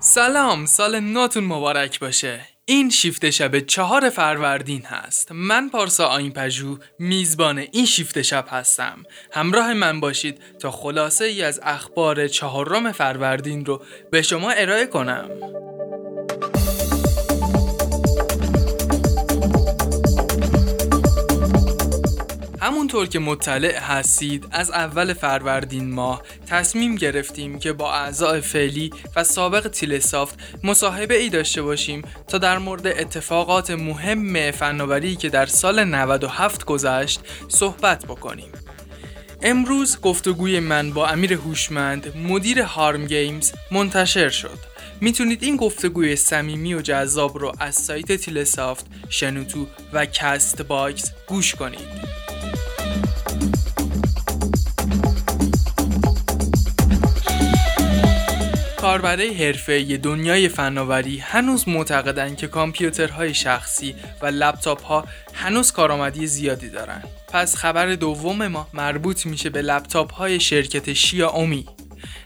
سلام سال ناتون مبارک باشه. این شیفت شب چهار فروردین هست. من پارسا آین پژو میزبان این شیفت شب هستم. همراه من باشید تا خلاصه ای از اخبار چهارم فروردین رو به شما ارائه کنم. همونطور که مطلع هستید از اول فروردین ماه تصمیم گرفتیم که با اعضای فعلی و سابق تیلسافت مصاحبه ای داشته باشیم تا در مورد اتفاقات مهم فناوری که در سال 97 گذشت صحبت بکنیم. امروز گفتگوی من با امیر هوشمند مدیر هارم گیمز منتشر شد. می‌تونید این گفتگوی صمیمی و جذاب رو از سایت تیلسافت، شنوتو و Castbox گوش کنید. کاربرای حرفه‌ای دنیای فناوری هنوز معتقدند که کامپیوترهای شخصی و لپتاپ ها هنوز کارآمدی زیادی دارن. پس خبر دوم ما مربوط میشه به لپتاپ های شرکت شیائومی.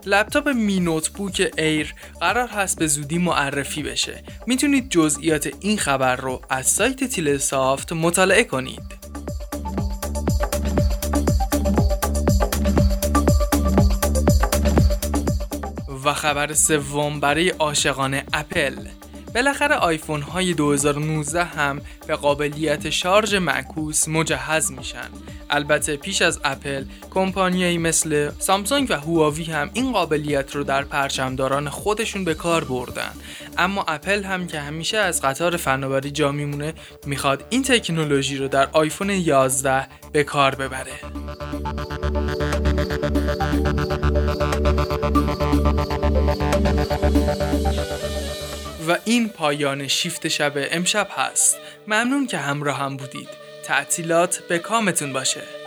لپتاپ Mi Notebook Air قرار هست به زودی معرفی بشه. می‌تونید جزئیات این خبر رو از سایت تیلسافت مطالعه کنید. و خبر سوم برای عاشقان اپل. بالاخره آیفون های 2019 هم به قابلیت شارژ معکوس مجهز میشن. البته پیش از اپل کمپانیایی مثل سامسونگ و هواوی هم این قابلیت رو در پرچمداران خودشون به کار بردن. اما اپل هم که همیشه از قطار فناوری جا میمونه می‌خواد این تکنولوژی رو در آیفون 11 به کار ببره. و این پایان شیفت شب امشب هست. ممنون که همراه هم بودید. تعطیلات به کامتون باشه.